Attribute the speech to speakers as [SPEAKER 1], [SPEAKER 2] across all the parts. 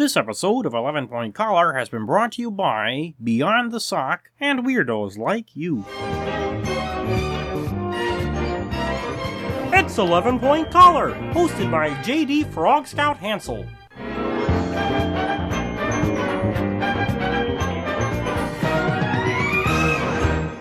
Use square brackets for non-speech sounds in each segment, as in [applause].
[SPEAKER 1] This episode of 11 Point Collar has been brought to you by Beyond the Sock and weirdos like you. It's 11 Point Collar, hosted by JD Frog Scout Hansel.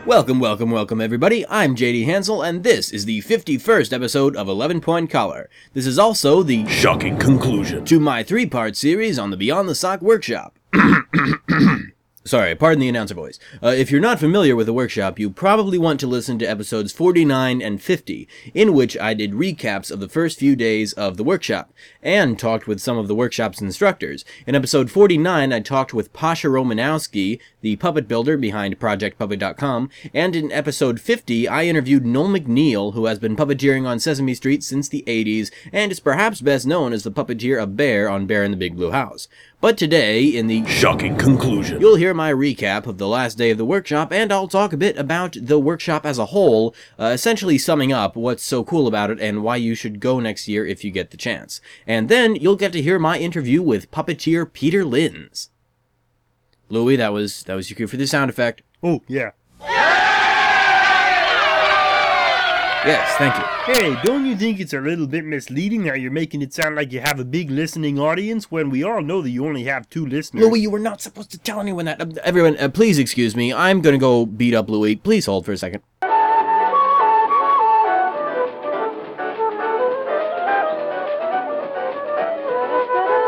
[SPEAKER 2] Welcome, welcome, welcome, everybody. I'm JD Hansel, and this is the 51st episode of 11 Point Collar. This is also the
[SPEAKER 3] Shocking conclusion.
[SPEAKER 2] to my three part series on the Beyond the Sock workshop. [clears throat] Sorry, pardon the announcer voice. Uh, if you're not familiar with the workshop, you probably want to listen to episodes 49 and 50, in which I did recaps of the first few days of the workshop, and talked with some of the workshop's instructors. In episode 49, I talked with Pasha Romanowski, the puppet builder behind ProjectPuppet.com, and in episode 50, I interviewed Noel MacNeal, who has been puppeteering on Sesame Street since the 80s, and is perhaps best known as the puppeteer of Bear on Bear in the Big Blue House. But today, in the
[SPEAKER 3] Shocking conclusion.
[SPEAKER 2] You'll hear my recap of the last day of the workshop, and I'll talk a bit about the workshop as a whole, uh, essentially summing up what's so cool about it and why you should go next year if you get the chance. And then you'll get to hear my interview with puppeteer Peter Linz. Louis, that was that was your cue for the sound effect.
[SPEAKER 1] Oh, yeah.
[SPEAKER 2] Yes, thank you.
[SPEAKER 1] Hey, don't you think it's a little bit misleading that you're making it sound like you have a big listening audience when we all know that you only have two listeners?
[SPEAKER 2] Louis, you were not supposed to tell anyone that. Uh, everyone, uh, please excuse me. I'm gonna go beat up Louis. Please hold for a second.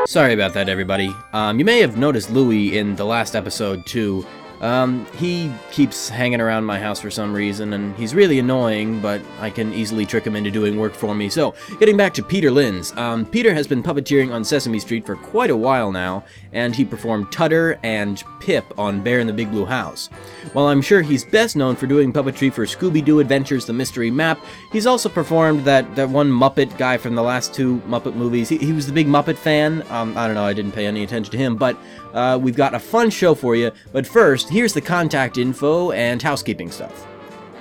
[SPEAKER 2] Sorry about that, everybody. Um, you may have noticed Louis in the last episode too. Um, he keeps hanging around my house for some reason, and he's really annoying, but I can easily trick him into doing work for me. So, getting back to Peter Linz. Um, Peter has been puppeteering on Sesame Street for quite a while now, and he performed Tutter and Pip on Bear in the Big Blue House. While I'm sure he's best known for doing puppetry for Scooby-Doo Adventures The Mystery Map, he's also performed that, that one Muppet guy from the last two Muppet movies. He, he was the big Muppet fan. Um, I don't know, I didn't pay any attention to him, but uh, we've got a fun show for you. But first, here's the contact info and housekeeping stuff.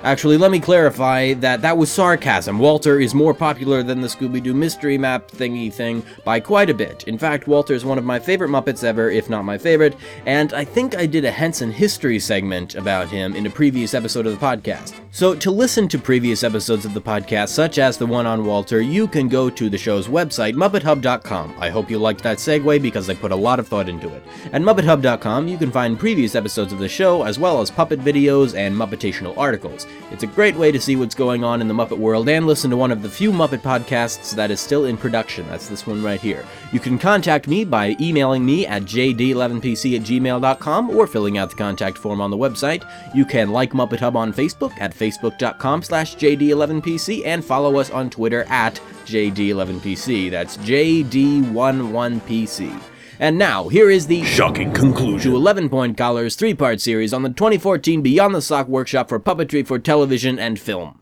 [SPEAKER 2] Actually, let me clarify that that was sarcasm. Walter is more popular than the Scooby Doo mystery map thingy thing by quite a bit. In fact, Walter is one of my favorite Muppets ever, if not my favorite, and I think I did a Henson history segment about him in a previous episode of the podcast. So, to listen to previous episodes of the podcast, such as the one on Walter, you can go to the show's website, MuppetHub.com. I hope you liked that segue because I put a lot of thought into it. At MuppetHub.com, you can find previous episodes of the show, as well as puppet videos and Muppetational articles. It's a great way to see what's going on in the Muppet world and listen to one of the few Muppet podcasts that is still in production. That's this one right here. You can contact me by emailing me at jd11pc at gmail.com or filling out the contact form on the website. You can like Muppet Hub on Facebook at facebook.com slash jd11pc and follow us on Twitter at jd11pc. That's jd11pc. And now, here is the
[SPEAKER 3] Shocking
[SPEAKER 2] to
[SPEAKER 3] conclusion.
[SPEAKER 2] 11 Point Collar's three part series on the 2014 Beyond the Sock Workshop for Puppetry for Television and Film.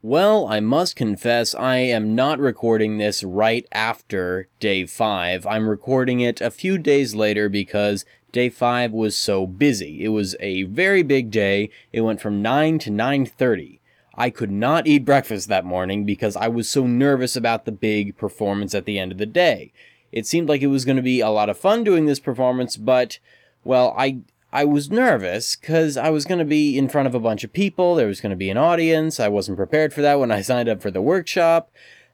[SPEAKER 2] Well, I must confess, I am not recording this right after day 5. I'm recording it a few days later because day 5 was so busy. It was a very big day. It went from 9 to 9:30. I could not eat breakfast that morning because I was so nervous about the big performance at the end of the day. It seemed like it was going to be a lot of fun doing this performance, but well, I I was nervous cuz I was going to be in front of a bunch of people, there was going to be an audience. I wasn't prepared for that when I [laughs] signed up for the workshop,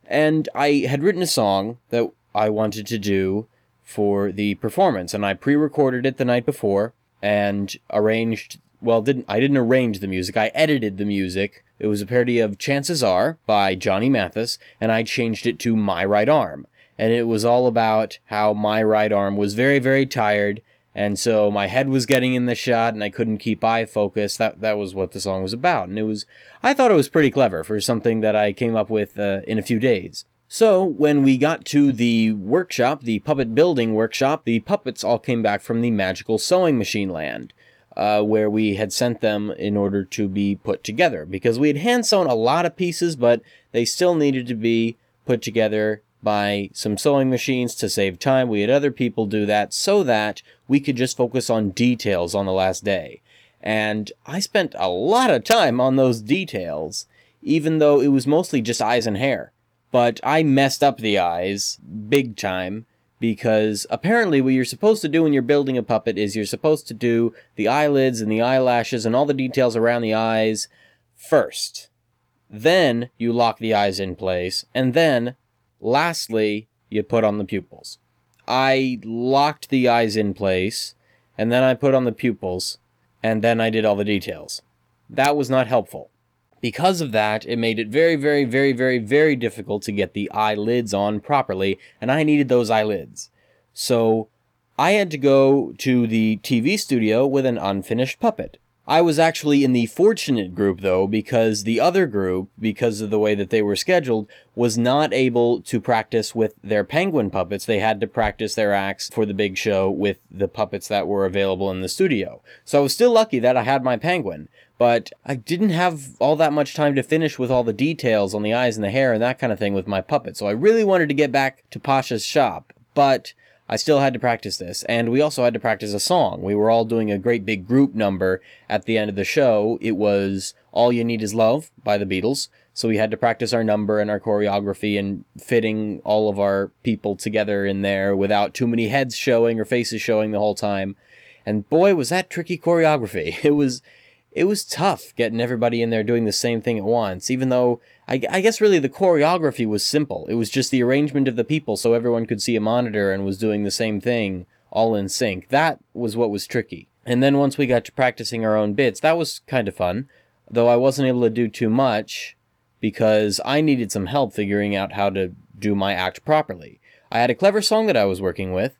[SPEAKER 2] and I had written a song that I wanted to do for the performance and I pre-recorded it the night before and arranged well didn't I didn't arrange the music I edited the music it was a parody of Chances Are by Johnny Mathis and I changed it to My Right Arm. And it was all about how my right arm was very very tired and so my head was getting in the shot and I couldn't keep eye focus. That that was what the song was about. And it was I thought it was pretty clever for something that I came up with uh, in a few days. So, when we got to the workshop, the puppet building workshop, the puppets all came back from the magical sewing machine land, uh, where we had sent them in order to be put together. Because we had hand sewn a lot of pieces, but they still needed to be put together by some sewing machines to save time. We had other people do that so that we could just focus on details on the last day. And I spent a lot of time on those details, even though it was mostly just eyes and hair. but I messed up the eyes big time because apparently what you're supposed to do when you're building a puppet is you're supposed to do the eyelids and the eyelashes and all the details around the eyes first. Then you lock the eyes in place, and then, lastly, you put on the pupils. I locked the eyes in place, and then I put on the pupils, and then I did all the details. That was not helpful. Because of that, it made it very, very, very, very, very difficult to get the eyelids on properly, and I needed those eyelids. So I had to go to the TV studio with an unfinished puppet. I was actually in the fortunate group though, because the other group, because of the way that they were scheduled, was not able to practice with their penguin puppets. They had to practice their acts for the big show with the puppets that were available in the studio. So I was still lucky that I had my penguin, but I didn't have all that much time to finish with all the details on the eyes and the hair and that kind of thing with my puppet. So I really wanted to get back to Pasha's shop, but I still had to practice this, and we also had to practice a song. We were all doing a great big group number at the end of the show. It was All You Need Is Love by the Beatles. So we had to practice our number and our choreography and fitting all of our people together in there without too many heads showing or faces showing the whole time. And boy, was that tricky choreography. [laughs] It was it was tough getting everybody in there doing the same thing at once, even though I, I, guess really the choreography was simple. It was just the arrangement of the people so everyone could see a monitor and was doing the same thing all in sync. That was what was tricky. And then once we got to practicing our own bits, that was kind of fun, though I wasn't able to do too much because I needed some help figuring out how to do my act properly. I had a clever song that I was working with,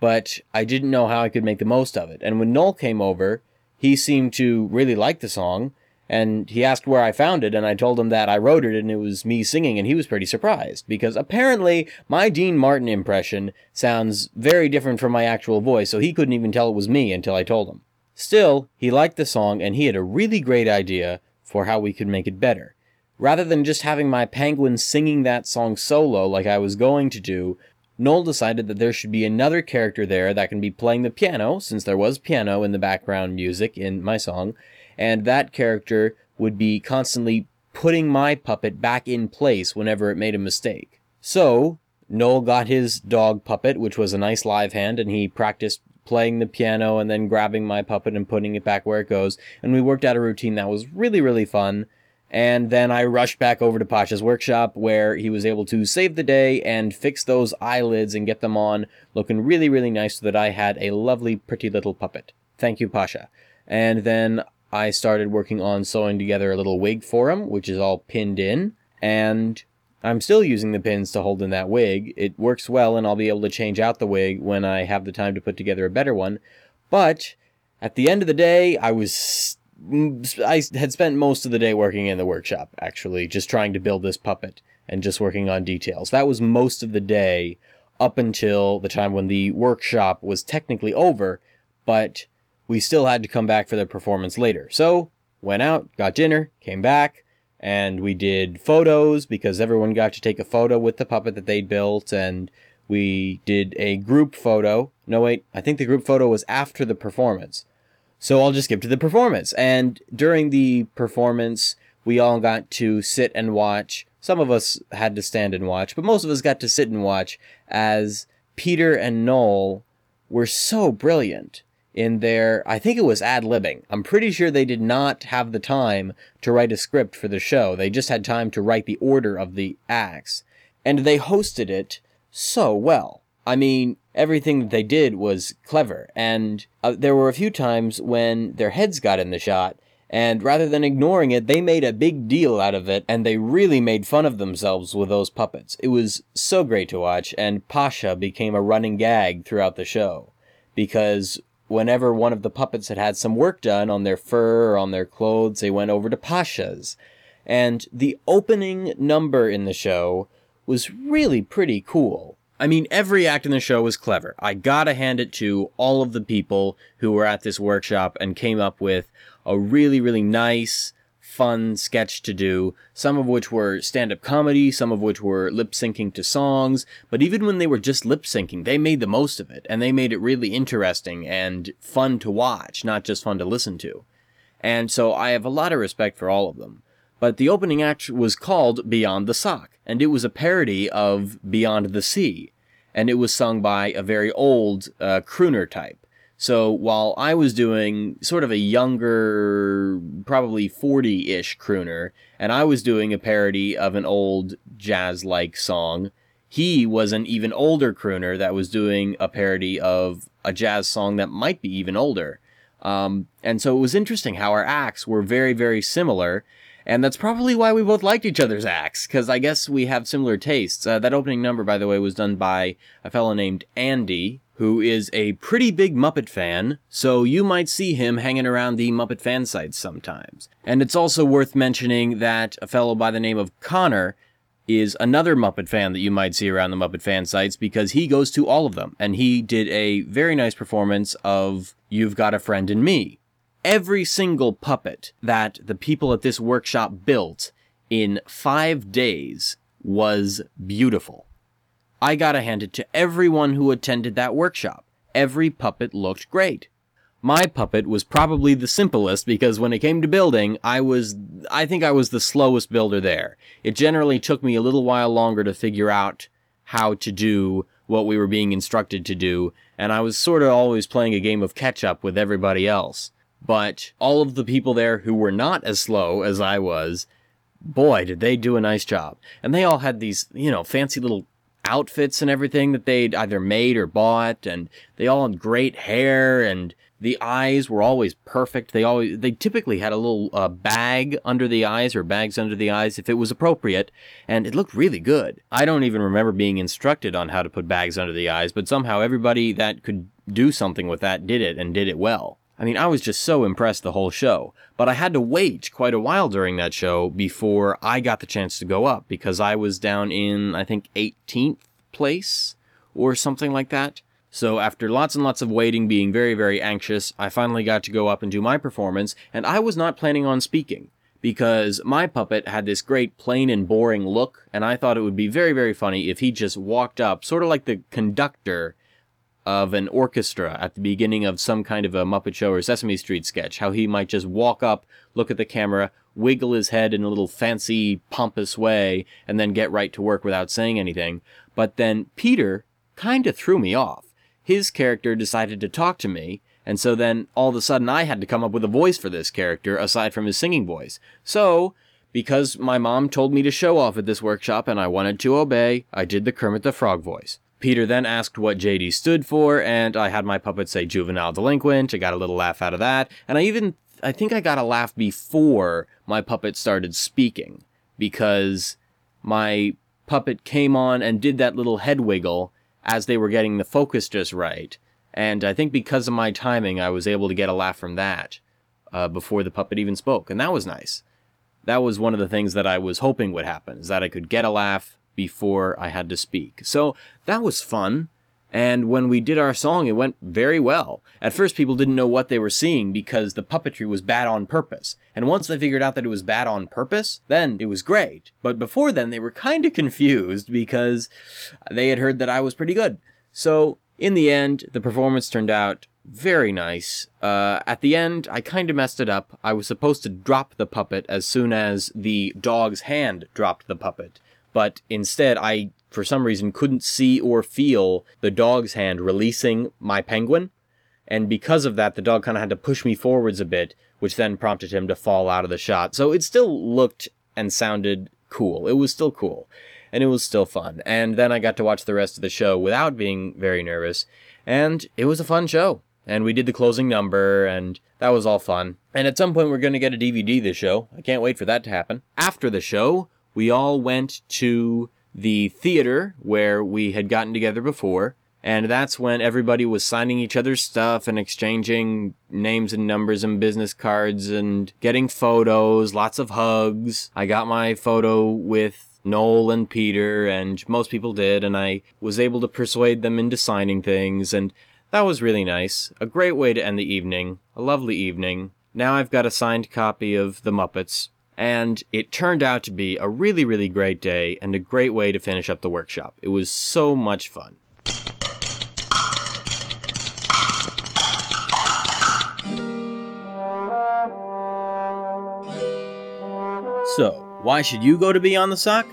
[SPEAKER 2] but I didn't know how I could make the most of it. And when Noel came over, he seemed to really like the song and he asked where I found it, and I told him that I wrote it and it was me singing, and he was pretty surprised because apparently my Dean Martin impression sounds very different from my actual voice, so he couldn't even tell it was me until I told him. Still, he liked the song and he had a really great idea for how we could make it better. Rather than just having my penguin singing that song solo like I was going to do, Noel decided that there should be another character there that can be playing the piano, since there was piano in the background music in my song, and that character would be constantly putting my puppet back in place whenever it made a mistake. So, Noel got his dog puppet, which was a nice live hand, and he practiced playing the piano and then grabbing my puppet and putting it back where it goes. And we worked out a routine that was really, really fun. And then I rushed back over to Pasha's workshop where he was able to save the day and fix those eyelids and get them on looking really, really nice so that I had a lovely, pretty little puppet. Thank you, Pasha. And then I started working on sewing together a little wig for him, which is all pinned in, and I'm still using the pins to hold in that wig. It works well, and I'll be able to change out the wig when I have the time to put together a better one. But at the end of the day, I was I had spent most of the day working in the workshop, actually, just trying to build this puppet and just working on details. That was most of the day up until the time when the workshop was technically over, but we still had to come back for the performance later. So, went out, got dinner, came back, and we did photos because everyone got to take a photo with the puppet that they'd built, and we did a group photo. No, wait, I think the group photo was after the performance. So I'll just skip to the performance. And during the performance, we all got to sit and watch. Some of us had to stand and watch, but most of us got to sit and watch as Peter and Noel were so brilliant in their, I think it was ad libbing. I'm pretty sure they did not have the time to write a script for the show. They just had time to write the order of the acts. And they hosted it so well. I mean, everything that they did was clever. And uh, there were a few times when their heads got in the shot, and rather than ignoring it, they made a big deal out of it, and they really made fun of themselves with those puppets. It was so great to watch, and Pasha became a running gag throughout the show. Because whenever one of the puppets had had some work done on their fur or on their clothes, they went over to Pasha's. And the opening number in the show was really pretty cool. I mean, every act in the show was clever. I gotta hand it to all of the people who were at this workshop and came up with a really, really nice, fun sketch to do, some of which were stand up comedy, some of which were lip syncing to songs, but even when they were just lip syncing, they made the most of it, and they made it really interesting and fun to watch, not just fun to listen to. And so I have a lot of respect for all of them. But the opening act was called Beyond the Sock, and it was a parody of Beyond the Sea, and it was sung by a very old uh, crooner type. So while I was doing sort of a younger, probably 40 ish crooner, and I was doing a parody of an old jazz like song, he was an even older crooner that was doing a parody of a jazz song that might be even older. Um, and so it was interesting how our acts were very, very similar. And that's probably why we both liked each other's acts, because I guess we have similar tastes. Uh, that opening number, by the way, was done by a fellow named Andy, who is a pretty big Muppet fan, so you might see him hanging around the Muppet fan sites sometimes. And it's also worth mentioning that a fellow by the name of Connor is another Muppet fan that you might see around the Muppet fan sites because he goes to all of them, and he did a very nice performance of You've Got a Friend in Me. Every single puppet that the people at this workshop built in five days was beautiful. I gotta hand it to everyone who attended that workshop. Every puppet looked great. My puppet was probably the simplest because when it came to building, I was, I think I was the slowest builder there. It generally took me a little while longer to figure out how to do what we were being instructed to do, and I was sort of always playing a game of catch up with everybody else. But all of the people there who were not as slow as I was, boy, did they do a nice job. And they all had these, you know, fancy little outfits and everything that they'd either made or bought, and they all had great hair, and the eyes were always perfect. They always, they typically had a little uh, bag under the eyes or bags under the eyes if it was appropriate, and it looked really good. I don't even remember being instructed on how to put bags under the eyes, but somehow everybody that could do something with that did it and did it well. I mean, I was just so impressed the whole show. But I had to wait quite a while during that show before I got the chance to go up because I was down in, I think, 18th place or something like that. So after lots and lots of waiting, being very, very anxious, I finally got to go up and do my performance, and I was not planning on speaking because my puppet had this great plain and boring look, and I thought it would be very, very funny if he just walked up, sort of like the conductor of an orchestra at the beginning of some kind of a Muppet Show or Sesame Street sketch, how he might just walk up, look at the camera, wiggle his head in a little fancy, pompous way, and then get right to work without saying anything. But then Peter kinda threw me off. His character decided to talk to me, and so then all of a sudden I had to come up with a voice for this character aside from his singing voice. So, because my mom told me to show off at this workshop and I wanted to obey, I did the Kermit the Frog voice. Peter then asked what JD stood for, and I had my puppet say juvenile delinquent. I got a little laugh out of that, and I even I think I got a laugh before my puppet started speaking because my puppet came on and did that little head wiggle as they were getting the focus just right. And I think because of my timing, I was able to get a laugh from that uh, before the puppet even spoke, and that was nice. That was one of the things that I was hoping would happen, is that I could get a laugh before I had to speak. So that was fun. And when we did our song, it went very well. At first, people didn't know what they were seeing because the puppetry was bad on purpose. And once they figured out that it was bad on purpose, then it was great. But before then, they were kind of confused because they had heard that I was pretty good. So, in the end, the performance turned out very nice. Uh, at the end, I kind of messed it up. I was supposed to drop the puppet as soon as the dog's hand dropped the puppet but instead I, for some reason, couldn't see or feel the dog's hand releasing my penguin. And because of that, the dog kind of had to push me forwards a bit, which then prompted him to fall out of the shot. So it still looked and sounded cool. It was still cool. And it was still fun. And then I got to watch the rest of the show without being very nervous. And it was a fun show. And we did the closing number, and that was all fun. And at some point, we're going to get a DVD this show. I can't wait for that to happen. After the show, we all went to the theater where we had gotten together before. And that's when everybody was signing each other's stuff and exchanging names and numbers and business cards and getting photos, lots of hugs. I got my photo with Noel and Peter, and most people did, and I was able to persuade them into signing things, and that was really nice. A great way to end the evening. A lovely evening. Now I've got a signed copy of The Muppets, and it turned out to be a really, really great day and a great way to finish up the workshop. It was so much fun. So, why should you go to Beyond the Sock?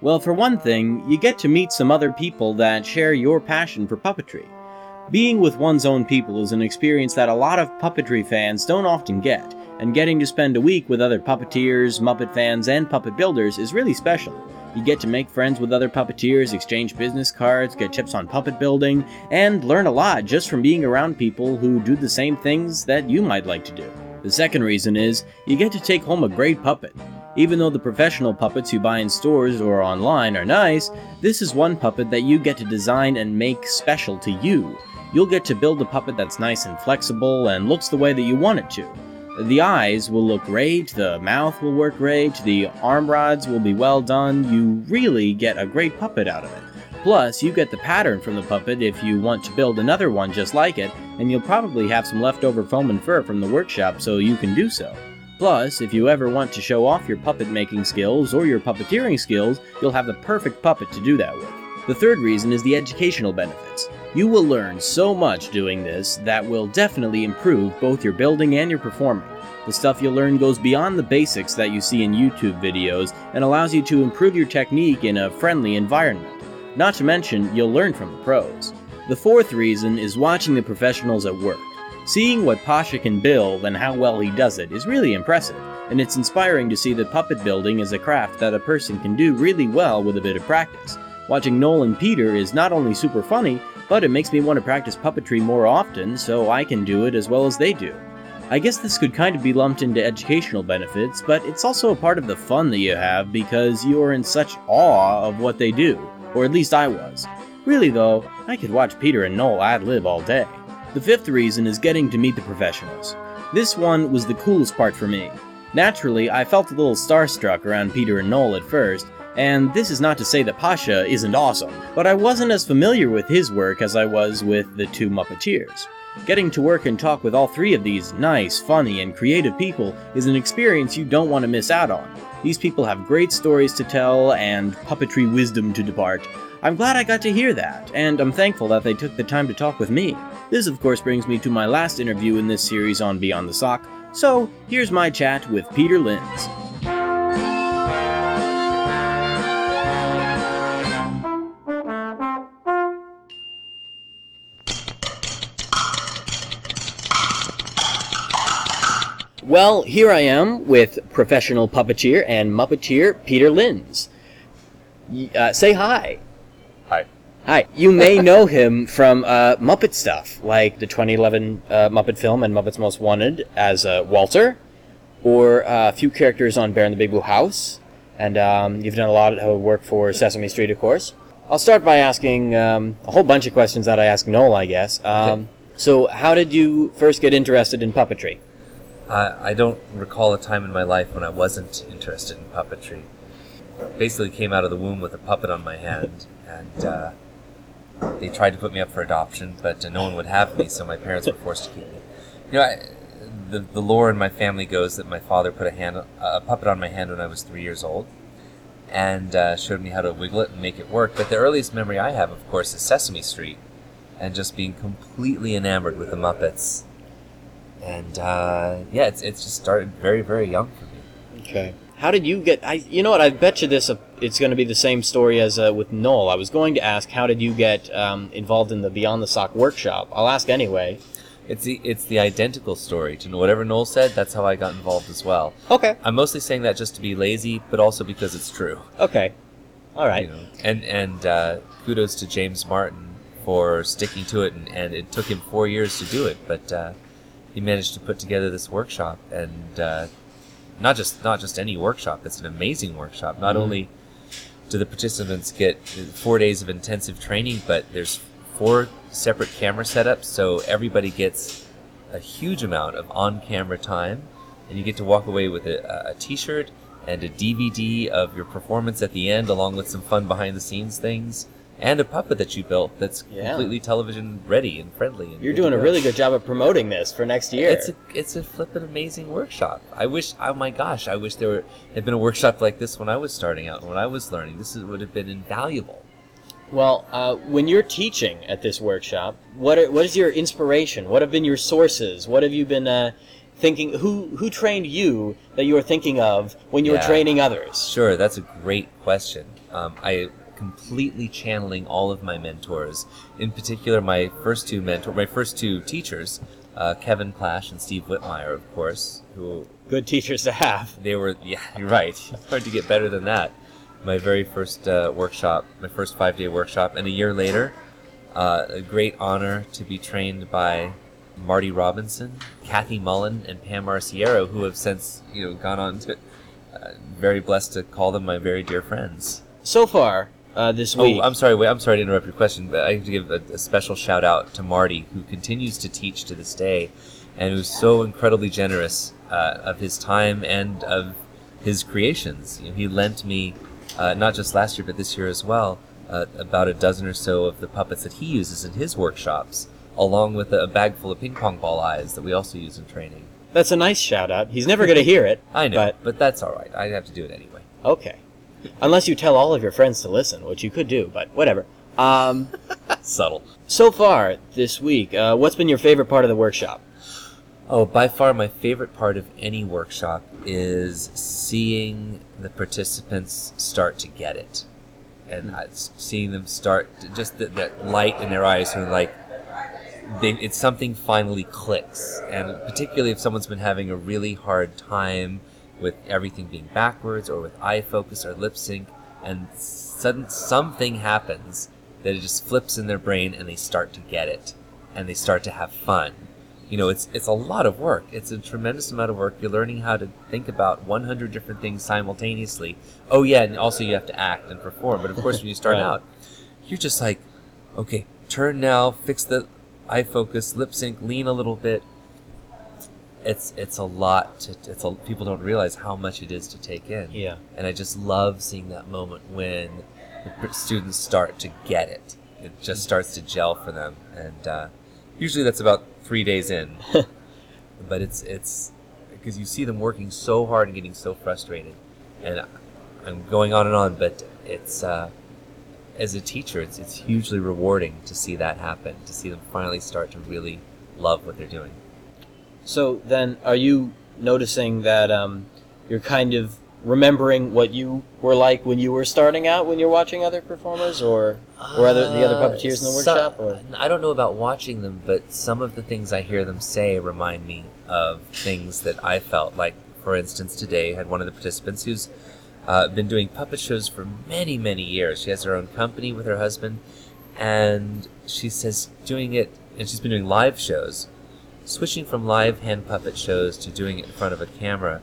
[SPEAKER 2] Well, for one thing, you get to meet some other people that share your passion for puppetry. Being with one's own people is an experience that a lot of puppetry fans don't often get, and getting to spend a week with other puppeteers, Muppet fans, and puppet builders is really special. You get to make friends with other puppeteers, exchange business cards, get tips on puppet building, and learn a lot just from being around people who do the same things that you might like to do. The second reason is you get to take home a great puppet. Even though the professional puppets you buy in stores or online are nice, this is one puppet that you get to design and make special to you. You'll get to build a puppet that's nice and flexible and looks the way that you want it to. The eyes will look great, the mouth will work great, the arm rods will be well done. You really get a great puppet out of it. Plus, you get the pattern from the puppet if you want to build another one just like it, and you'll probably have some leftover foam and fur from the workshop so you can do so. Plus, if you ever want to show off your puppet making skills or your puppeteering skills, you'll have the perfect puppet to do that with. The third reason is the educational benefits. You will learn so much doing this that will definitely improve both your building and your performing. The stuff you'll learn goes beyond the basics that you see in YouTube videos and allows you to improve your technique in a friendly environment. Not to mention, you'll learn from the pros. The fourth reason is watching the professionals at work. Seeing what Pasha can build and how well he does it is really impressive, and it's inspiring to see that puppet building is a craft that a person can do really well with a bit of practice. Watching Noel and Peter is not only super funny, but it makes me want to practice puppetry more often so I can do it as well as they do. I guess this could kind of be lumped into educational benefits, but it's also a part of the fun that you have because you are in such awe of what they do, or at least I was. Really though, I could watch Peter and Noel ad lib all day. The fifth reason is getting to meet the professionals. This one was the coolest part for me. Naturally, I felt a little starstruck around Peter and Noel at first, and this is not to say that Pasha isn't awesome, but I wasn't as familiar with his work as I was with the two Muppeteers. Getting to work and talk with all three of these nice, funny, and creative people is an experience you don't want to miss out on. These people have great stories to tell and puppetry wisdom to depart. I'm glad I got to hear that, and I'm thankful that they took the time to talk with me. This, of course, brings me to my last interview in this series on Beyond the Sock, so here's my chat with Peter Linz. Well, here I am with professional puppeteer and muppeteer Peter Linz. Uh, say hi.
[SPEAKER 4] Hi.
[SPEAKER 2] Hi. You may [laughs] know him from uh, Muppet stuff, like the 2011 uh, Muppet film and Muppets Most Wanted as uh, Walter, or uh, a few characters on Bear in the Big Blue House, and um, you've done a lot of work for Sesame Street, of course. I'll start by asking um, a whole bunch of questions that I ask Noel, I guess. Um, So, how did you first get interested in puppetry?
[SPEAKER 4] I don't recall a time in my life when I wasn't interested in puppetry. Basically, came out of the womb with a puppet on my hand, and uh, they tried to put me up for adoption, but uh, no one would have me, so my parents were forced to keep me. You know, I, the the lore in my family goes that my father put a hand a puppet on my hand when I was three years old, and uh, showed me how to wiggle it and make it work. But the earliest memory I have, of course, is Sesame Street, and just being completely enamored with the Muppets. And uh, yeah, it's it's just started very very young for me.
[SPEAKER 2] Okay. How did you get? I, you know what? I bet you this. Uh, it's going to be the same story as uh, with Noel. I was going to ask, how did you get um, involved in the Beyond the Sock workshop? I'll ask anyway.
[SPEAKER 4] It's the it's the identical story to whatever Noel said. That's how I got involved as well.
[SPEAKER 2] Okay.
[SPEAKER 4] I'm mostly saying that just to be lazy, but also because it's true.
[SPEAKER 2] Okay. All right.
[SPEAKER 4] You know, and and uh, kudos to James Martin for sticking to it, and, and it took him four years to do it, but uh, he managed to put together this workshop, and uh, not just not just any workshop. It's an amazing workshop. Not
[SPEAKER 2] Mhm.
[SPEAKER 4] only do the participants get four days of intensive training, but there's four separate camera setups, so everybody gets a huge amount of on-camera time, and you get to walk away with a, a T-shirt and a DVD of your performance at the end, along with some fun behind-the-scenes things, and a puppet that you built that's
[SPEAKER 2] Yeah.
[SPEAKER 4] completely television ready and friendly. And
[SPEAKER 2] You're doing a really good job of promoting this for next year.
[SPEAKER 4] It's a it's a flippin' amazing workshop. I wish oh my gosh, I wish there were, had been a workshop like this when I was starting out, when I was learning. This is, would have been invaluable.
[SPEAKER 2] well, uh, when you're teaching at this workshop, what are, what is your inspiration? What have been your sources? What have you been uh, thinking who who trained you that you were thinking of when you were training others?
[SPEAKER 4] Sure, that's a great question. Um, I completely channeling all of my mentors. In particular, my first two mentor, my first two teachers, uh, Kevin Clash and Steve Whitmire, of course, who
[SPEAKER 2] Good teachers to have.
[SPEAKER 4] they were. [laughs] Yeah, you're right. It's hard to get better than that. My very first uh, workshop, my first five day workshop, and a year later, uh, a great honor to be trained by Marty Robinson, Kathy Mullen, and Pam Arciero, who have since you know gone on to. Uh, very blessed to call them my very dear friends.
[SPEAKER 2] So far uh, this week,
[SPEAKER 4] Oh, I'm sorry. Wait, I'm sorry to interrupt your question, but I have to give a, a special shout out to Marty, who continues to teach to this day, and who's so incredibly generous uh, of his time and of his creations. You know, he lent me, uh, not just last year, but this year as well, uh, about a dozen or so of the puppets that he uses in his workshops, along with a, a bag full of ping pong ball eyes that we also use in training.
[SPEAKER 2] that's a nice shout out. He's never going to hear it. [laughs]
[SPEAKER 4] I know,
[SPEAKER 2] But
[SPEAKER 4] but that's all right. I have to do it anyway.
[SPEAKER 2] okay, unless you tell all of your friends to listen, which you could do, but whatever. Um, [laughs]
[SPEAKER 4] Subtle.
[SPEAKER 2] so far this week, uh, what's been your favorite part of the workshop?
[SPEAKER 4] Oh, by far my favorite part of any workshop is seeing the participants start to get it. And uh, seeing them start, to- just that, that light in their eyes, and like, they, it's something finally clicks. And particularly if someone's been having a really hard time with everything being backwards, or with eye focus or lip sync, and sudden something happens that it just flips in their brain and they start to get it. And they start to have fun you know it's it's a lot of work it's a tremendous amount of work you're learning how to think about 100 different things simultaneously oh yeah and also you have to act and perform but of course when you start [laughs]
[SPEAKER 2] Right.
[SPEAKER 4] out you're just like okay turn now fix the eye focus lip sync lean a little bit it's it's a lot to, it's a, people don't realize how much it is to take in.
[SPEAKER 2] Yeah.
[SPEAKER 4] and i just love seeing that moment when the students start to get it. It just starts to gel for them. And uh, usually that's about three days in. [laughs] But it's it's because you see them working so hard and getting so frustrated. And i'm going on and on but it's uh, as a teacher it's, it's hugely rewarding to see that happen to see them finally start to really love what they're doing
[SPEAKER 2] So then, are you noticing that um, you're kind of remembering what you were like when you were starting out when you're watching other performers, or or other the other
[SPEAKER 4] Uh,
[SPEAKER 2] puppeteers in the workshop? Or
[SPEAKER 4] I don't know about watching them, but some of the things I hear them say remind me of things that I felt. Like, for instance, today I had one of the participants who's uh, been doing puppet shows for many, many years. She has her own company with her husband, and she says doing it, and she's been doing live shows. Switching from live hand puppet shows to doing it in front of a camera,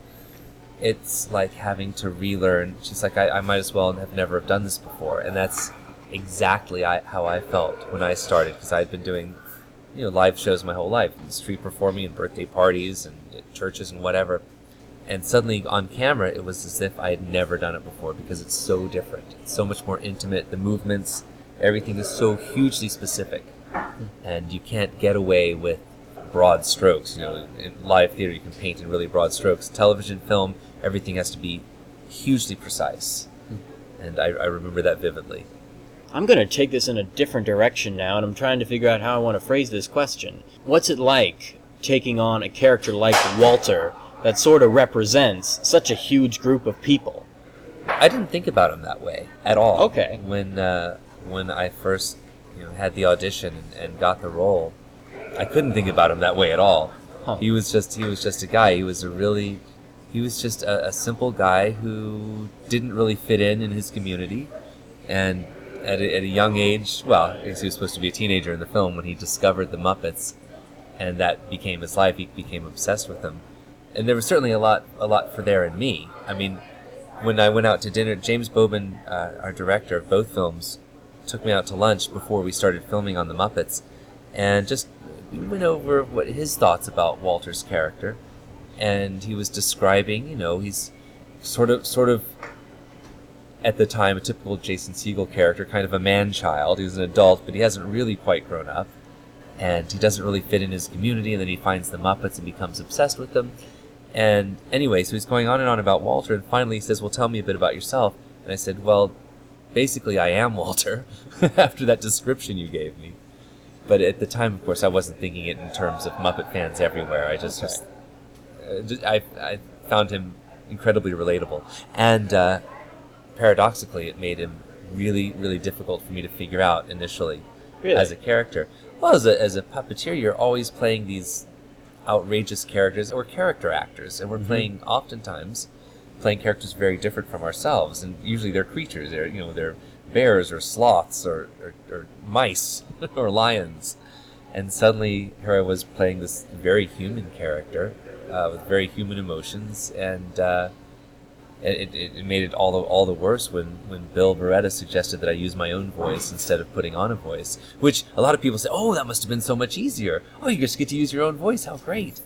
[SPEAKER 4] it's like having to relearn. She's like, I, I might as well have never have done this before, and that's exactly I, how I felt when I started because I'd been doing, you know, live shows my whole life, and street performing and birthday parties and at churches and whatever. And suddenly on camera, it was as if I had never done it before because it's so different. It's so much more intimate. The movements, everything is so hugely specific, hmm. and you can't get away with broad strokes. You know, in live theater, you can paint in really broad strokes. Television, film, everything has to be hugely precise, and I, I remember that vividly.
[SPEAKER 2] I'm going to take this in a different direction now, and I'm trying to figure out how I want to phrase this question. What's it like taking on a character like Walter that sort of represents such a huge group of people?
[SPEAKER 4] I didn't think about him that way at all.
[SPEAKER 2] Okay.
[SPEAKER 4] When uh, when I first you know had the audition and, and got the role, I couldn't think about him that way at all.
[SPEAKER 2] Huh.
[SPEAKER 4] He was just he was just a guy. He was a really he was just a, a simple guy who didn't really fit in in his community, and at a, at a young age, well, I guess he was supposed to be a teenager in the film when he discovered the Muppets, and that became his life. He became obsessed with them, and there was certainly a lot a lot for there in me. I mean, when I went out to dinner, James Bobin, uh, our director of both films, took me out to lunch before we started filming on the Muppets, and just we went over what his thoughts about Walter's character, and he was describing, you know, he's sort of sort of at the time a typical Jason Segel character, kind of a man child. He was an adult, but he hasn't really quite grown up, and he doesn't really fit in his community. And then he finds the Muppets and becomes obsessed with them. And anyway, so he's going on and on about Walter, and finally he says, "Well, tell me a bit about yourself." And I said, "Well, basically, I am Walter." [laughs] after that description you gave me. But at the time, of course, I wasn't thinking it in terms of Muppet fans everywhere. I just, just uh, just- I, I found him incredibly relatable, and uh, paradoxically, it made him really, really difficult for me to figure out initially
[SPEAKER 2] Really?
[SPEAKER 4] as a character. Well, as a, as a puppeteer, you're always playing these outrageous characters or character actors, and we're playing oftentimes playing characters very different from ourselves, and usually they're creatures. They're you know they're bears or sloths or, or, or mice [laughs] or lions, and suddenly here I was playing this very human character uh, with very human emotions, and uh, it, it, it made it all the, all the worse when, when Bill Barretta suggested that I use my own voice instead of putting on a voice, which a lot of people say, oh, that must have been so much easier. Oh, you just get to use your own voice. How great.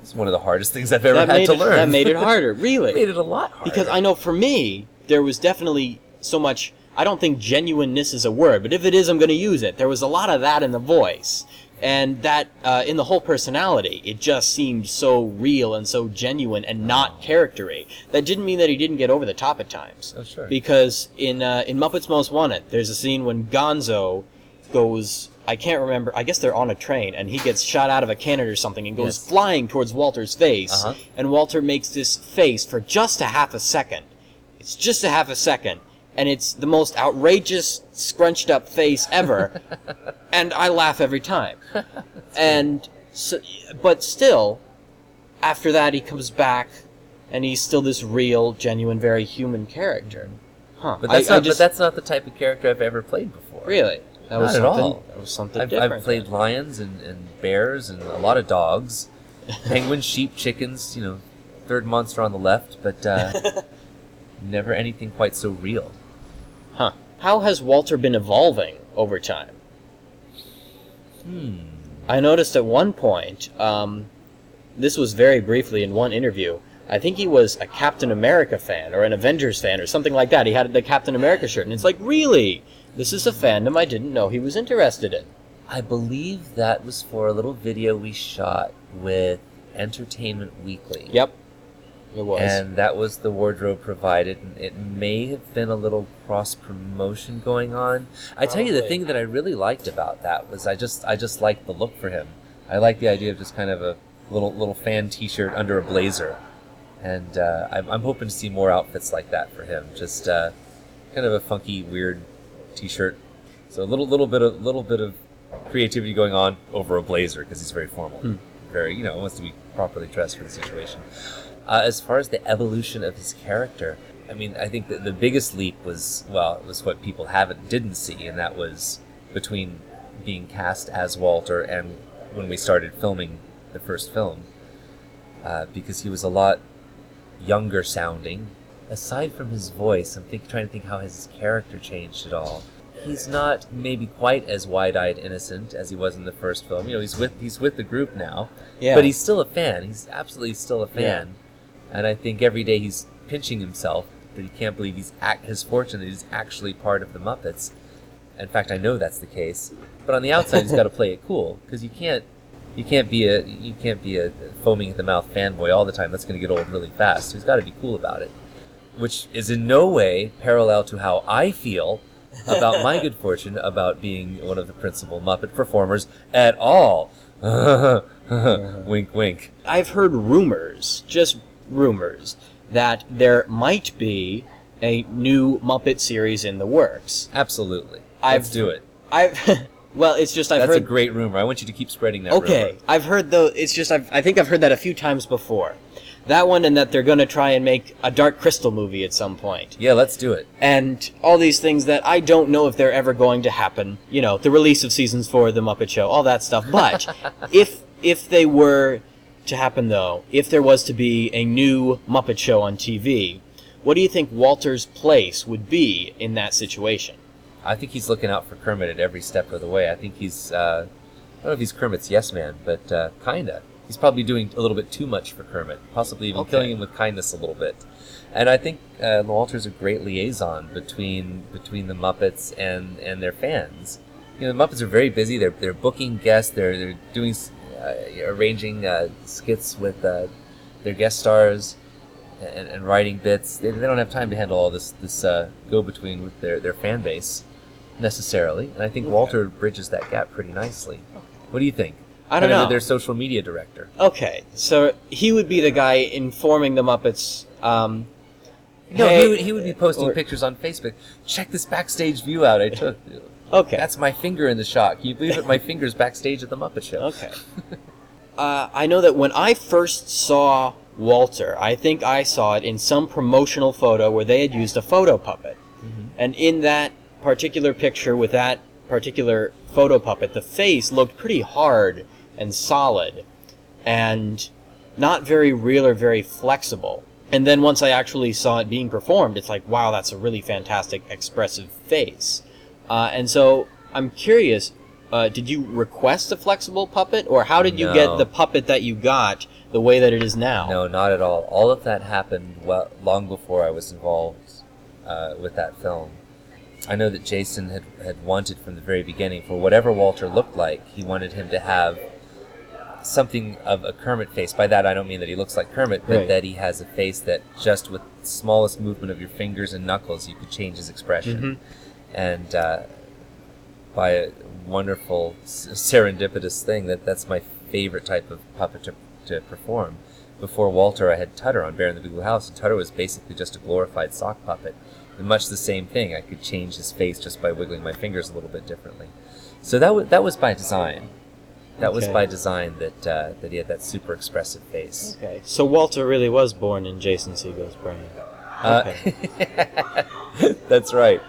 [SPEAKER 4] It's one of the hardest things I've ever
[SPEAKER 2] that
[SPEAKER 4] had to
[SPEAKER 2] it,
[SPEAKER 4] learn.
[SPEAKER 2] That made it harder, [laughs] really.
[SPEAKER 4] made it a lot harder.
[SPEAKER 2] Because I know for me, there was definitely so much. I don't think genuineness is a word, but if it is, I'm going to use it. There was a lot of that in the voice, and that uh, in the whole personality. It just seemed so real and so genuine and not charactery. That didn't mean that he didn't get over the top at times.
[SPEAKER 4] Oh, sure.
[SPEAKER 2] Because in uh, in Muppets Most Wanted, there's a scene when Gonzo goes. I can't remember. I guess they're on a train, and he gets shot out of a cannon or something, and goes
[SPEAKER 4] Yes.
[SPEAKER 2] flying towards Walter's face.
[SPEAKER 4] Uh-huh.
[SPEAKER 2] And Walter makes this face for just a half a second. It's just a half a second, and it's the most outrageous, scrunched up face ever. [laughs] and I laugh every time. and so, but still, after that, he comes back, and he's still this real, genuine, very human character. Huh?
[SPEAKER 4] but, that's
[SPEAKER 2] I, I
[SPEAKER 4] not,
[SPEAKER 2] just,
[SPEAKER 4] but that's not the type of character I've ever played before.
[SPEAKER 2] really that was
[SPEAKER 4] Not at
[SPEAKER 2] something.
[SPEAKER 4] all.
[SPEAKER 2] That was something
[SPEAKER 4] I've,
[SPEAKER 2] different.
[SPEAKER 4] I've played lions and, and bears and a lot of dogs, [laughs] penguins, sheep, chickens. You know, third monster on the left, but uh, [laughs] never anything quite so real.
[SPEAKER 2] Huh? How has Walter been evolving over time?
[SPEAKER 4] Hmm.
[SPEAKER 2] I noticed at one point, um, this was very briefly in one interview. I think he was a Captain America fan or an Avengers fan or something like that. He had the Captain America shirt, and it's like, really? This is a fandom I didn't know he was interested in.
[SPEAKER 4] I believe that was for a little video we shot with Entertainment Weekly.
[SPEAKER 2] Yep, it was.
[SPEAKER 4] And that was the wardrobe provided. and It may have been a little cross promotion going on. I tell you, the thing that I really liked about that was I just I just liked the look for him. I like the idea of just kind of a little little fan T-shirt under a blazer, and uh, I'm, I'm hoping to see more outfits like that for him. Just uh, kind of a funky, weird T-shirt. So a little little bit of little bit of creativity going on over a blazer because he's very formal,
[SPEAKER 2] Hmm.
[SPEAKER 4] very you know wants to be properly dressed for the situation. Uh, as far as the evolution of his character, I mean, I think that the biggest leap was well, it was what people haven't didn't see, and that was between being cast as Walter and when we started filming the first film, uh, because he was a lot younger sounding. Aside from his voice, I'm think, trying to think how his character changed at all. He's not maybe quite as wide-eyed innocent as he was in the first film. You know, he's with he's with the group now,
[SPEAKER 2] yeah,
[SPEAKER 4] but he's still a fan. He's absolutely still a fan, and I think every day he's pinching himself that he can't believe he's act his fortune that he's actually part of the Muppets. In fact, I know that's the case. But on the outside, he's got to [laughs] play it cool because you can't you can't be a you can't be a foaming at the mouth fanboy all the time. That's going to get old really fast. So he's got to be cool about it, which is in no way parallel to how I feel about my good [laughs] fortune about being one of the principal Muppet performers at all. [laughs] wink, wink.
[SPEAKER 2] I've heard rumors, just rumors, that there might be a new Muppet series in the works.
[SPEAKER 4] Absolutely.
[SPEAKER 2] I've-
[SPEAKER 4] Let's do it.
[SPEAKER 2] I've [laughs] well, it's just I've
[SPEAKER 4] That's
[SPEAKER 2] heard
[SPEAKER 4] a great rumor. I want you to keep spreading that
[SPEAKER 2] Okay,
[SPEAKER 4] rumor.
[SPEAKER 2] I've heard though. It's just I've, I think I've heard that a few times before. That one, and that they're going to try and make a Dark Crystal movie at some point,
[SPEAKER 4] Yeah, let's do it.
[SPEAKER 2] and all these things that I don't know if they're ever going to happen. You know, the release of seasons four of the Muppet Show, all that stuff. But [laughs] if if they were to happen, though, if there was to be a new Muppet Show on TV, what do you think Walter's place would be in that situation?
[SPEAKER 4] I think he's looking out for Kermit at every step of the way. I think he's, uh, I don't know if he's Kermit's yes man, but uh, kinda. He's probably doing a little bit too much for Kermit, possibly even
[SPEAKER 2] Okay.
[SPEAKER 4] killing him with kindness a little bit. And I think uh, Walter's a great liaison between between the Muppets and, and their fans. You know, the Muppets are very busy. They're they're booking guests. They're they're doing arranging uh, skits with uh, their guest stars and, and writing bits. They, they don't have time to handle all this this uh, go between with their, their fan base necessarily. And I think
[SPEAKER 2] Okay.
[SPEAKER 4] Walter bridges that gap pretty nicely. What do you think?
[SPEAKER 2] I don't
[SPEAKER 4] Kind of
[SPEAKER 2] know.
[SPEAKER 4] Their social media director.
[SPEAKER 2] Okay, so he would be the guy informing the Muppets. Um,
[SPEAKER 4] No,
[SPEAKER 2] hey-
[SPEAKER 4] he, would, he would be posting
[SPEAKER 2] or-
[SPEAKER 4] pictures on Facebook. Check this backstage view out I took.
[SPEAKER 2] Okay.
[SPEAKER 4] That's my finger in the shot. Can you believe it? My [laughs] finger's backstage at the Muppet Show.
[SPEAKER 2] Okay. [laughs] uh, I know that when I first saw Walter, I think I saw it in some promotional photo where they had used a photo puppet. And in that particular picture with that particular photo puppet, the face looked pretty hard and solid and not very real or very flexible. And then once I actually saw it being performed, it's like, wow, that's a really fantastic, expressive face. Uh, and so I'm curious, uh, did you request a flexible puppet, or how did you
[SPEAKER 4] No.
[SPEAKER 2] get the puppet that you got the way that it is now?
[SPEAKER 4] No, not at all. All of that happened well, long before I was involved uh, with that film. I know that Jason had, had wanted from the very beginning, for whatever Walter looked like, he wanted him to have something of a Kermit face. By that, I don't mean that he looks like Kermit, but
[SPEAKER 2] Right.
[SPEAKER 4] that he has a face that just with the smallest movement of your fingers and knuckles, you could change his expression. And uh, by a wonderful serendipitous thing, that that's my favorite type of puppet to, to perform. Before Walter, I had Tutter on Bear in the Big Blue House, and Tutter was basically just a glorified sock puppet. And much the same thing. I could change his face just by wiggling my fingers a little bit differently. So that was that was by design. That was by design that uh, that he had that super expressive face.
[SPEAKER 2] Okay, so Walter really was born in Jason Segel's brain.
[SPEAKER 4] Uh, [laughs] that's right.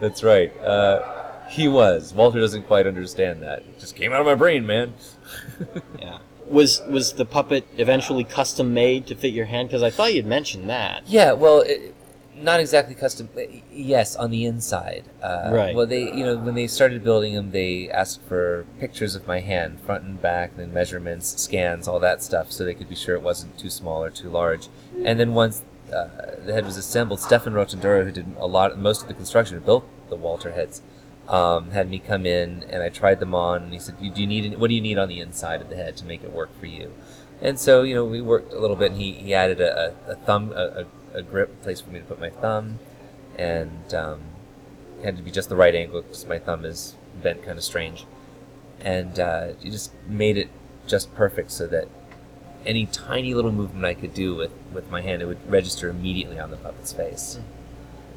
[SPEAKER 4] That's right. Uh, he was. Walter doesn't quite understand that. It just came out of my brain, man. [laughs]
[SPEAKER 2] Yeah. Was was the puppet eventually custom made to fit your hand? Because I thought you'd mentioned that.
[SPEAKER 4] Yeah, well, it, not exactly custom. uh, Yes, on the inside. Uh,
[SPEAKER 2] Right.
[SPEAKER 4] Well, they, you know, when they started building them, they asked for pictures of my hand, front and back, and then measurements, scans, all that stuff, so they could be sure it wasn't too small or too large. And then once uh, the head was assembled, Stefan Rotendura, who did a lot, most of the construction, built the Walter heads, um, had me come in, and I tried them on, and he said, "Do you need? What do you need on the inside of the head to make it work for you?" And so, you know, we worked a little bit, and he, he added a, a, thumb, a, a, grip place for me to put my thumb, and um, it had to be just the right angle because my thumb is bent kind of strange. And uh, he just made it just perfect so that any tiny little movement I could do with, with my hand, it would register immediately on the puppet's face.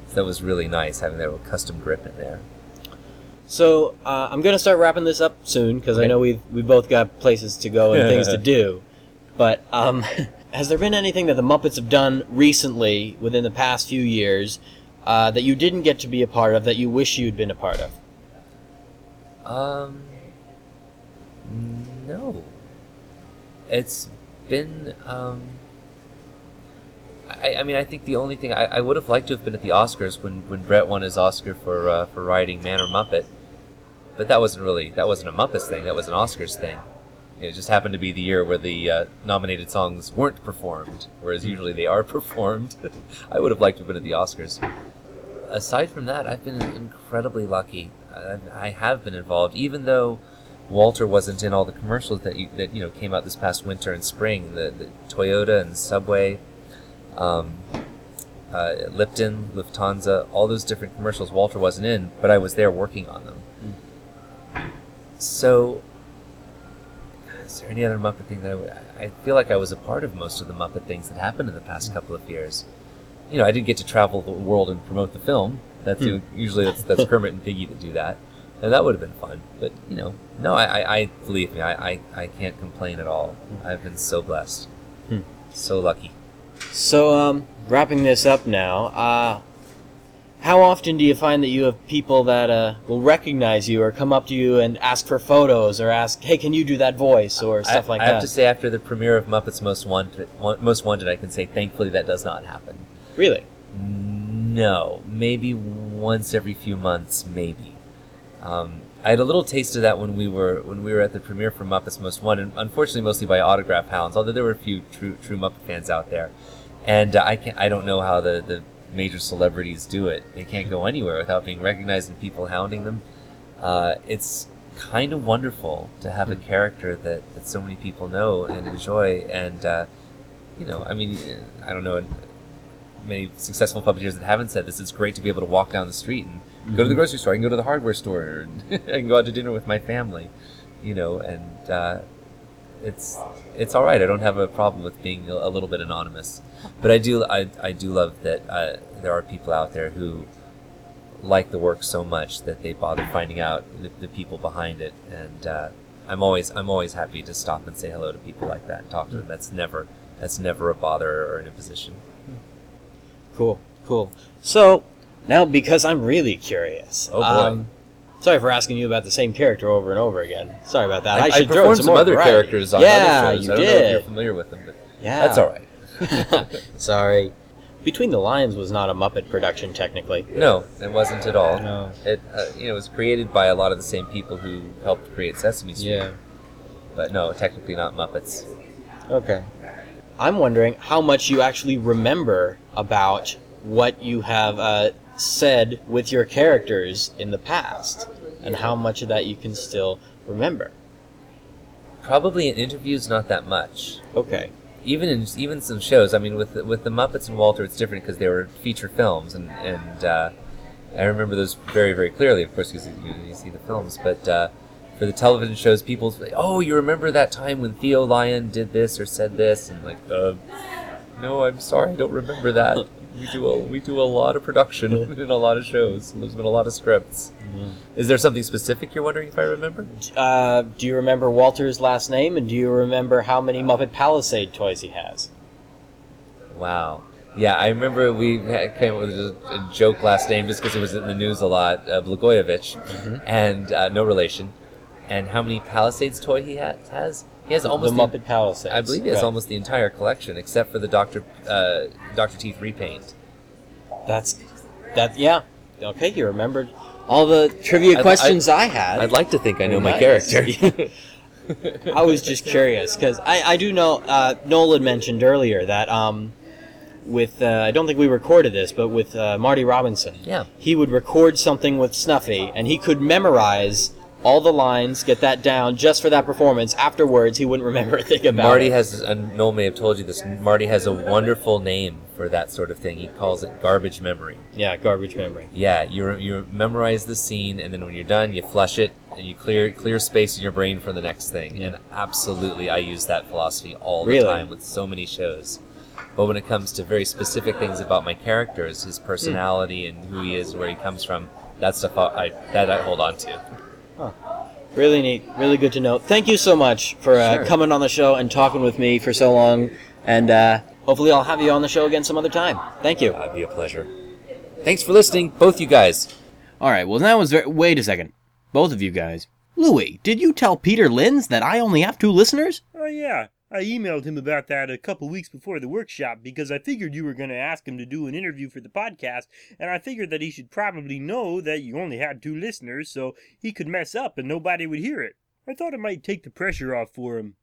[SPEAKER 4] So that was really nice having that little custom grip in there.
[SPEAKER 2] So uh, I'm gonna start wrapping this up soon because I know we've we both got places to go and things to [laughs] do. But um, [laughs] has there been anything that the Muppets have done recently within the past few years uh, that you didn't get to be a part of that you wish you'd been a part of?
[SPEAKER 4] Um, no. It's been, um, I, I mean, I think the only thing I, I would have liked to have been at the Oscars when, when Bret won his Oscar for uh, for writing Man or Muppet, but that wasn't really that wasn't a Muppets thing. That was an Oscars thing. It just happened to be the year where the uh, nominated songs weren't performed, whereas usually they are [laughs] performed. [laughs] I would have liked to have been at the Oscars. Aside from that, I've been incredibly lucky. I, I have been involved, even though Walter wasn't in all the commercials that you, that you know came out this past winter and spring. The, the Toyota and Subway, um, uh, Lipton, Lufthansa, all those different commercials. Walter wasn't in, but I was there working on them. So, is there any other Muppet thing that I, would- I feel like I was a part of most of the Muppet things that happened in the past couple of years? You know, I didn't get to travel the world and promote the film. That's usually that's, that's Kermit and Piggy that do that, and that would have been fun. But you know, no, I, I, I believe me, I, I, I can't complain at all. I've been so blessed, so lucky.
[SPEAKER 2] So, um, wrapping this up now, uh, how often do you find that you have people that uh, will recognize you or come up to you and ask for photos or ask, hey, can you do that voice or stuff
[SPEAKER 4] I,
[SPEAKER 2] like
[SPEAKER 4] I
[SPEAKER 2] that?
[SPEAKER 4] I have to say, after the premiere of Muppets Most Wanted, Most Wanted, I can say thankfully that does not happen.
[SPEAKER 2] Really?
[SPEAKER 4] No, maybe once every few months, maybe. Um, I had a little taste of that when we were when we were at the premiere for Muppets Most Wanted. Unfortunately, mostly by autograph hounds, although there were a few true true Muppet fans out there. And uh, I can't I don't know how the the major celebrities do it. They can't go anywhere without being recognized and people hounding them. Uh, it's kind of wonderful to have a character that, that so many people know and enjoy. And uh, you know, I mean, I don't know many successful puppeteers that haven't said this. It's great to be able to walk down the street and go to the grocery store. I can go to the hardware store. And [laughs] I can go out to dinner with my family, you know. And uh, it's it's all right. I don't have a problem with being a, a little bit anonymous, but I do I, I do love that uh, there are people out there who like the work so much that they bother finding out the, the people behind it, and uh, I'm always I'm always happy to stop and say hello to people like that and talk to them. That's never that's never a bother or an imposition.
[SPEAKER 2] Cool, cool. So, now because I'm really curious.
[SPEAKER 4] Oh, boy.
[SPEAKER 2] um, sorry for asking you about the same character over and over again. Sorry about that.
[SPEAKER 4] I, I
[SPEAKER 2] should throw in some,
[SPEAKER 4] some other
[SPEAKER 2] variety.
[SPEAKER 4] characters on
[SPEAKER 2] yeah,
[SPEAKER 4] other shows.
[SPEAKER 2] you
[SPEAKER 4] I don't know if you're familiar with them, but
[SPEAKER 2] Yeah,
[SPEAKER 4] that's all right. [laughs]
[SPEAKER 2] sorry. Between the Lions was not a Muppet production, technically.
[SPEAKER 4] No, it wasn't at all.
[SPEAKER 2] No.
[SPEAKER 4] It uh, you know it was created by a lot of the same people who helped create Sesame Street.
[SPEAKER 2] Yeah.
[SPEAKER 4] But no, technically not Muppets.
[SPEAKER 2] Okay. I'm wondering how much you actually remember about what you have uh, said with your characters in the past, and how much of that you can still remember.
[SPEAKER 4] Probably in interviews, not that much.
[SPEAKER 2] Okay.
[SPEAKER 4] Even in even some shows. I mean, with the, with the Muppets and Walter, it's different because they were feature films, and and uh, I remember those very very clearly. Of course, because you, you see the films, but. Uh, for the television shows, people say, "Oh, you remember that time when Theo Lion did this or said this?" And like, uh, no, I'm sorry, I don't remember that. [laughs] We do a we do a lot of production in [laughs] a lot of shows. There's been a lot of scripts. Is there something specific you're wondering if I remember?
[SPEAKER 2] Uh, do you remember Walter's last name, and do you remember how many Muppet Palisade toys he has?
[SPEAKER 4] Wow. Yeah, I remember we came up with a, a joke last name just because it was in the news a lot, uh, Blagojevich, and uh, no relation. And how many Palisades toy he ha- has? He has almost
[SPEAKER 2] the Muppet Palisades.
[SPEAKER 4] I believe he has
[SPEAKER 2] Right.
[SPEAKER 4] almost the entire collection except for the Doctor uh, Doctor Teeth repaint.
[SPEAKER 2] That's that. Yeah. Okay, you remembered all the trivia
[SPEAKER 4] I'd-
[SPEAKER 2] questions I, had.
[SPEAKER 4] I'd like to think I know my character. [laughs] [laughs]
[SPEAKER 2] I was just curious because I, I do know uh, Nolan mentioned earlier that um, with uh, I don't think we recorded this, but with uh, Marty Robinson,
[SPEAKER 4] Yeah.
[SPEAKER 2] he would record something with Snuffy, and he could memorize all the lines, get that down just for that performance. Afterwards, he wouldn't remember a thing about
[SPEAKER 4] Marty
[SPEAKER 2] it.
[SPEAKER 4] has, and Noel may have told you this. Marty has a wonderful name for that sort of thing. He calls it garbage memory.
[SPEAKER 2] yeah, garbage memory.
[SPEAKER 4] Yeah, you you memorize the scene, and then when you're done, you flush it, and you clear clear space in your brain for the next thing. And absolutely, I use that philosophy all the
[SPEAKER 2] Really?
[SPEAKER 4] time with so many shows. But when it comes to very specific things about my characters, his personality and who he is, where he comes from, that stuff I that I hold on to.
[SPEAKER 2] Really neat. Really good to know. Thank you so much for uh,
[SPEAKER 4] Sure.
[SPEAKER 2] coming on the show and talking with me for so long. And uh, hopefully, I'll have you on the show again some other time. Thank you.
[SPEAKER 4] That'd be a pleasure. Thanks for listening, both you guys.
[SPEAKER 2] All right. Well, that was very. Wait a second. Both of you guys. Louis, did you tell Peter Linz that I only have two listeners?
[SPEAKER 1] Oh, yeah. I emailed him about that a couple weeks before the workshop because I figured you were going to ask him to do an interview for the podcast, and I figured that he should probably know that you only had two listeners, so he could mess up and nobody would hear it. I thought it might take the pressure off for him.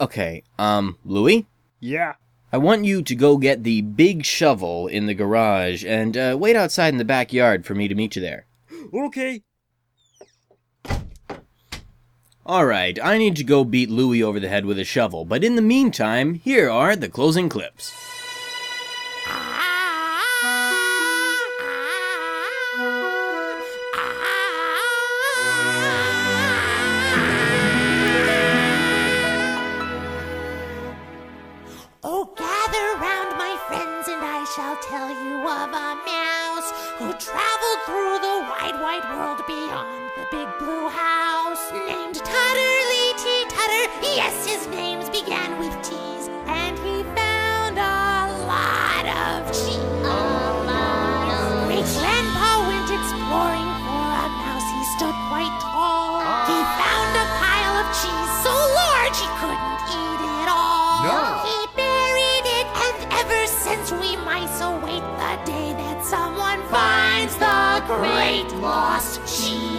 [SPEAKER 2] Okay. Um, Louis,
[SPEAKER 1] Yeah.
[SPEAKER 2] I want you to go get the big shovel in the garage and uh, wait outside in the backyard for me to meet you there. [gasps]
[SPEAKER 1] Okay.
[SPEAKER 2] All right. I need to go beat Louis over the head with a shovel, but in the meantime, here are the closing clips.
[SPEAKER 5] Great lost cheese.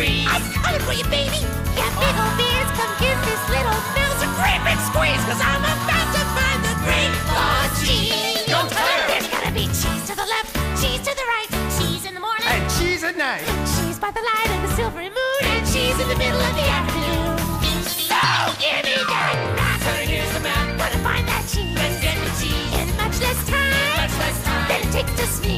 [SPEAKER 6] We'll find a breeze.
[SPEAKER 5] I'm coming for you, baby. Yeah, big old bears, come give this little mouse a great big squeeze, cause I'm about to find the great lost cheese.
[SPEAKER 6] Don't tell her.
[SPEAKER 5] There's gotta be cheese to the left, cheese to the right, cheese in the morning,
[SPEAKER 7] And cheese at night.
[SPEAKER 5] cheese by the light of the silvery moon, and cheese in the middle of the afternoon. So give me that map.
[SPEAKER 6] So here's the map.
[SPEAKER 5] To find that cheese?
[SPEAKER 6] Let's get the cheese.
[SPEAKER 5] In much less time
[SPEAKER 6] Much less time.
[SPEAKER 5] than it takes to sneeze.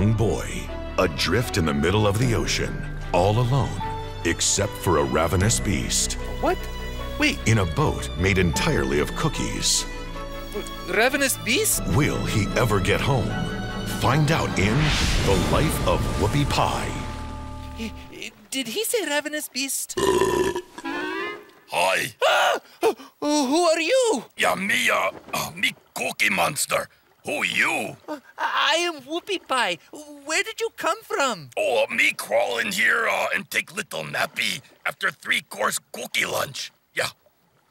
[SPEAKER 3] Young boy, adrift in the middle of the ocean, all alone, except for a ravenous beast,
[SPEAKER 7] What? Wait,
[SPEAKER 3] in a boat made entirely of cookies.
[SPEAKER 7] ravenous beast?
[SPEAKER 3] Will he ever get home? Find out in The Life of Whoopi Pie.
[SPEAKER 7] Did he say ravenous beast? [gasps]
[SPEAKER 8] Hi,
[SPEAKER 7] Oh, [gasps] who are you?
[SPEAKER 8] yeah, me, uh, uh, me cookie monster. Who you?
[SPEAKER 7] I am Whoopi Pie. Where did you come from?
[SPEAKER 8] Oh, uh, me crawl in here uh, and take little nappy after three-course cookie lunch. Yeah,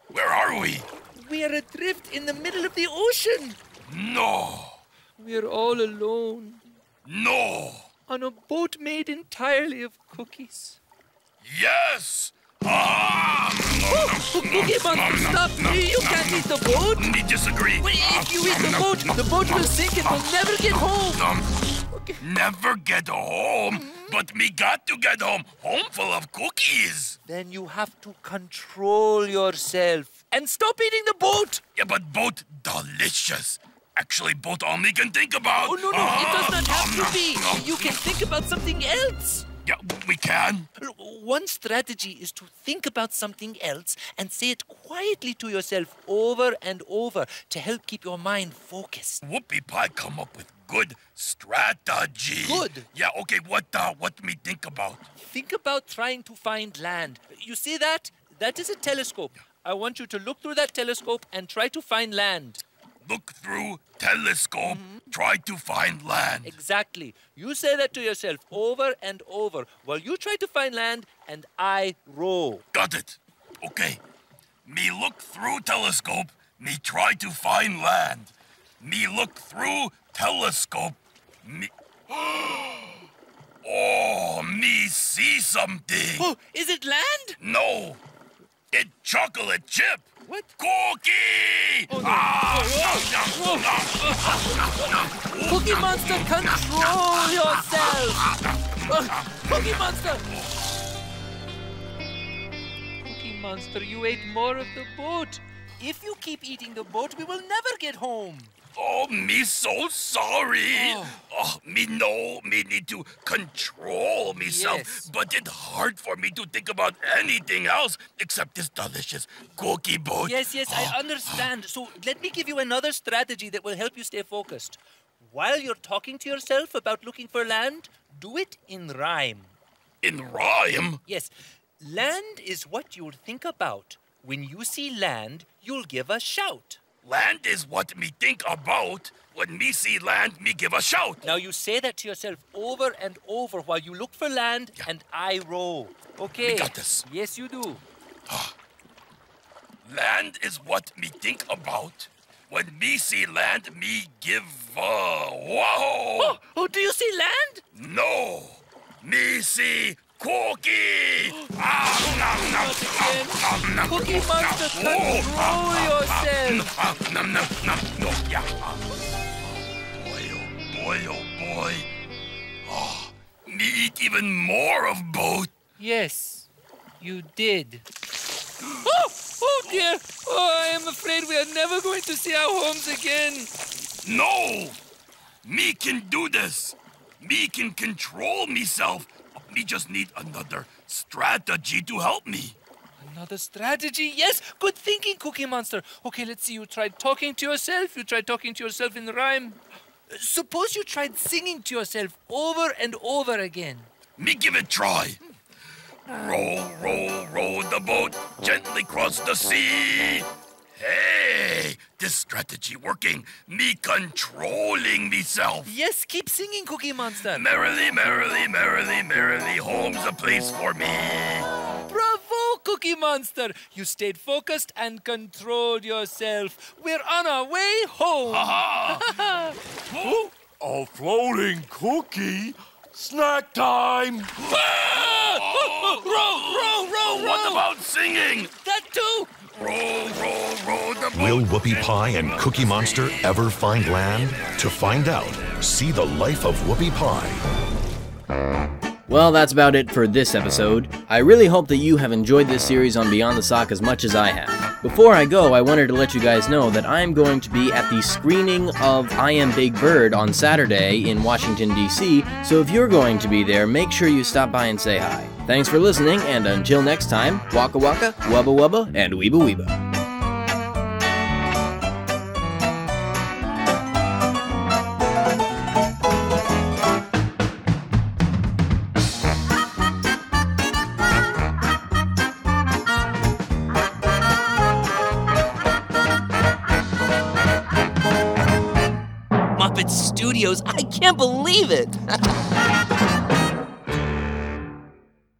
[SPEAKER 8] where are we?
[SPEAKER 7] We are adrift in the middle of the ocean.
[SPEAKER 8] No,
[SPEAKER 7] We are all alone
[SPEAKER 8] no,
[SPEAKER 7] on a boat made entirely of cookies.
[SPEAKER 8] yes.
[SPEAKER 7] Cookie Monster, stop! Me. You can't eat the boat!
[SPEAKER 8] We disagree.
[SPEAKER 7] If you eat the boat, the boat will sink and we'll never get home!
[SPEAKER 8] Um, never get home, but me got to get home. Home full of cookies.
[SPEAKER 7] Then you have to control yourself and stop eating the boat!
[SPEAKER 8] Yeah, but boat delicious. Actually, boat all me can think about.
[SPEAKER 7] Oh, no, no, it does not have to
[SPEAKER 8] Ah,
[SPEAKER 7] be!
[SPEAKER 8] no.
[SPEAKER 7] You can think about something else!
[SPEAKER 8] Yeah, we can.
[SPEAKER 7] One strategy is to think about something else and say it quietly to yourself over and over to help keep your mind focused.
[SPEAKER 8] Whoopie Pie come up with good strategy.
[SPEAKER 7] Good.
[SPEAKER 8] Yeah, okay, what uh what me think about?
[SPEAKER 7] Think about trying to find land. You see that? That is a telescope. I want you to look through that telescope and try to find land.
[SPEAKER 8] Look through telescope,
[SPEAKER 7] Mm-hmm.
[SPEAKER 8] try to find land.
[SPEAKER 7] Exactly. You say that to yourself over and over while you try to find land and I row.
[SPEAKER 8] Got it. Okay. Me look through telescope, me try to find land. Me look through telescope, me [gasps] Oh, me see something.
[SPEAKER 7] Oh, is it land?
[SPEAKER 8] No. It chocolate chip.
[SPEAKER 7] What?
[SPEAKER 8] Cookie!
[SPEAKER 7] Oh, no.
[SPEAKER 8] Ah,
[SPEAKER 7] Oh. Cookie Monster, control yourself! Ugh, Cookie Monster! Cookie Monster, you ate more of the boat. If you keep eating the boat, we will never get home.
[SPEAKER 8] Oh, me so sorry.
[SPEAKER 7] Oh.
[SPEAKER 8] Oh, me know me need to control myself,
[SPEAKER 7] Yes.
[SPEAKER 8] but it's hard for me to think about anything else except this delicious cookie boat.
[SPEAKER 7] Yes, yes, I oh. understand. So let me give you another strategy that will help you stay focused. While you're talking to yourself about looking for land, do it in rhyme.
[SPEAKER 8] In rhyme.
[SPEAKER 7] Yes, land is what you'll think about. When you see land, you'll give a shout.
[SPEAKER 8] Land is what me think about. When me see land, me give a shout.
[SPEAKER 7] Now you say that to yourself over and over while you look for land and I row. Okay.
[SPEAKER 8] We got this.
[SPEAKER 7] Yes, you do. Ah.
[SPEAKER 8] Land is what me think about. When me see land, me give a whoa.
[SPEAKER 7] Oh, oh, do you see land?
[SPEAKER 8] No, me see cookie. ah, nom, nom, nom, nom,
[SPEAKER 7] Cookie
[SPEAKER 8] nom,
[SPEAKER 7] Monster,
[SPEAKER 8] nom.
[SPEAKER 7] Control
[SPEAKER 8] ah,
[SPEAKER 7] yourself.
[SPEAKER 8] nom, nom, nom, no, yeah. ah. Boy, oh boy, oh boy. Oh, me eat even more of both.
[SPEAKER 7] Yes, you did. Oh, oh dear. Oh, I am afraid we are never going to see our homes again.
[SPEAKER 8] No! Me can do this! Me can control myself! Me just need another strategy to help me.
[SPEAKER 7] Another strategy? Yes, good thinking, Cookie Monster. Okay, let's see. You tried talking to yourself. You tried talking to yourself in rhyme. Suppose you tried singing to yourself over and over again.
[SPEAKER 8] Me give it try. Row, row, row the boat gently cross the sea. Hey, this strategy working. Me controlling myself.
[SPEAKER 7] Yes, keep singing, Cookie Monster.
[SPEAKER 8] Merrily, merrily, merrily, merrily, home's a place for me.
[SPEAKER 7] Bravo, Cookie Monster! You stayed focused and controlled yourself. We're on our way home.
[SPEAKER 8] Aha! [laughs] oh,
[SPEAKER 9] A floating cookie? Snack time! [laughs]
[SPEAKER 8] row, row, row, row, What about singing?
[SPEAKER 7] That too.
[SPEAKER 8] Row, row, row the.
[SPEAKER 3] Will Whoopie Pie and Cookie Monster ever find land? To find out, see the life of Whoopie Pie.
[SPEAKER 2] Well, that's about it for this episode. I really hope that you have enjoyed this series on Beyond the Sock as much as I have. Before I go, I wanted to let you guys know that I am going to be at the screening of I Am Big Bird on Saturday in Washington, D.C., so if you're going to be there, make sure you stop by and say hi. Thanks for listening, and until next time, waka waka, wubba wubba, and weeba weeba.
[SPEAKER 7] Muppet Studios. I can't believe it. [laughs]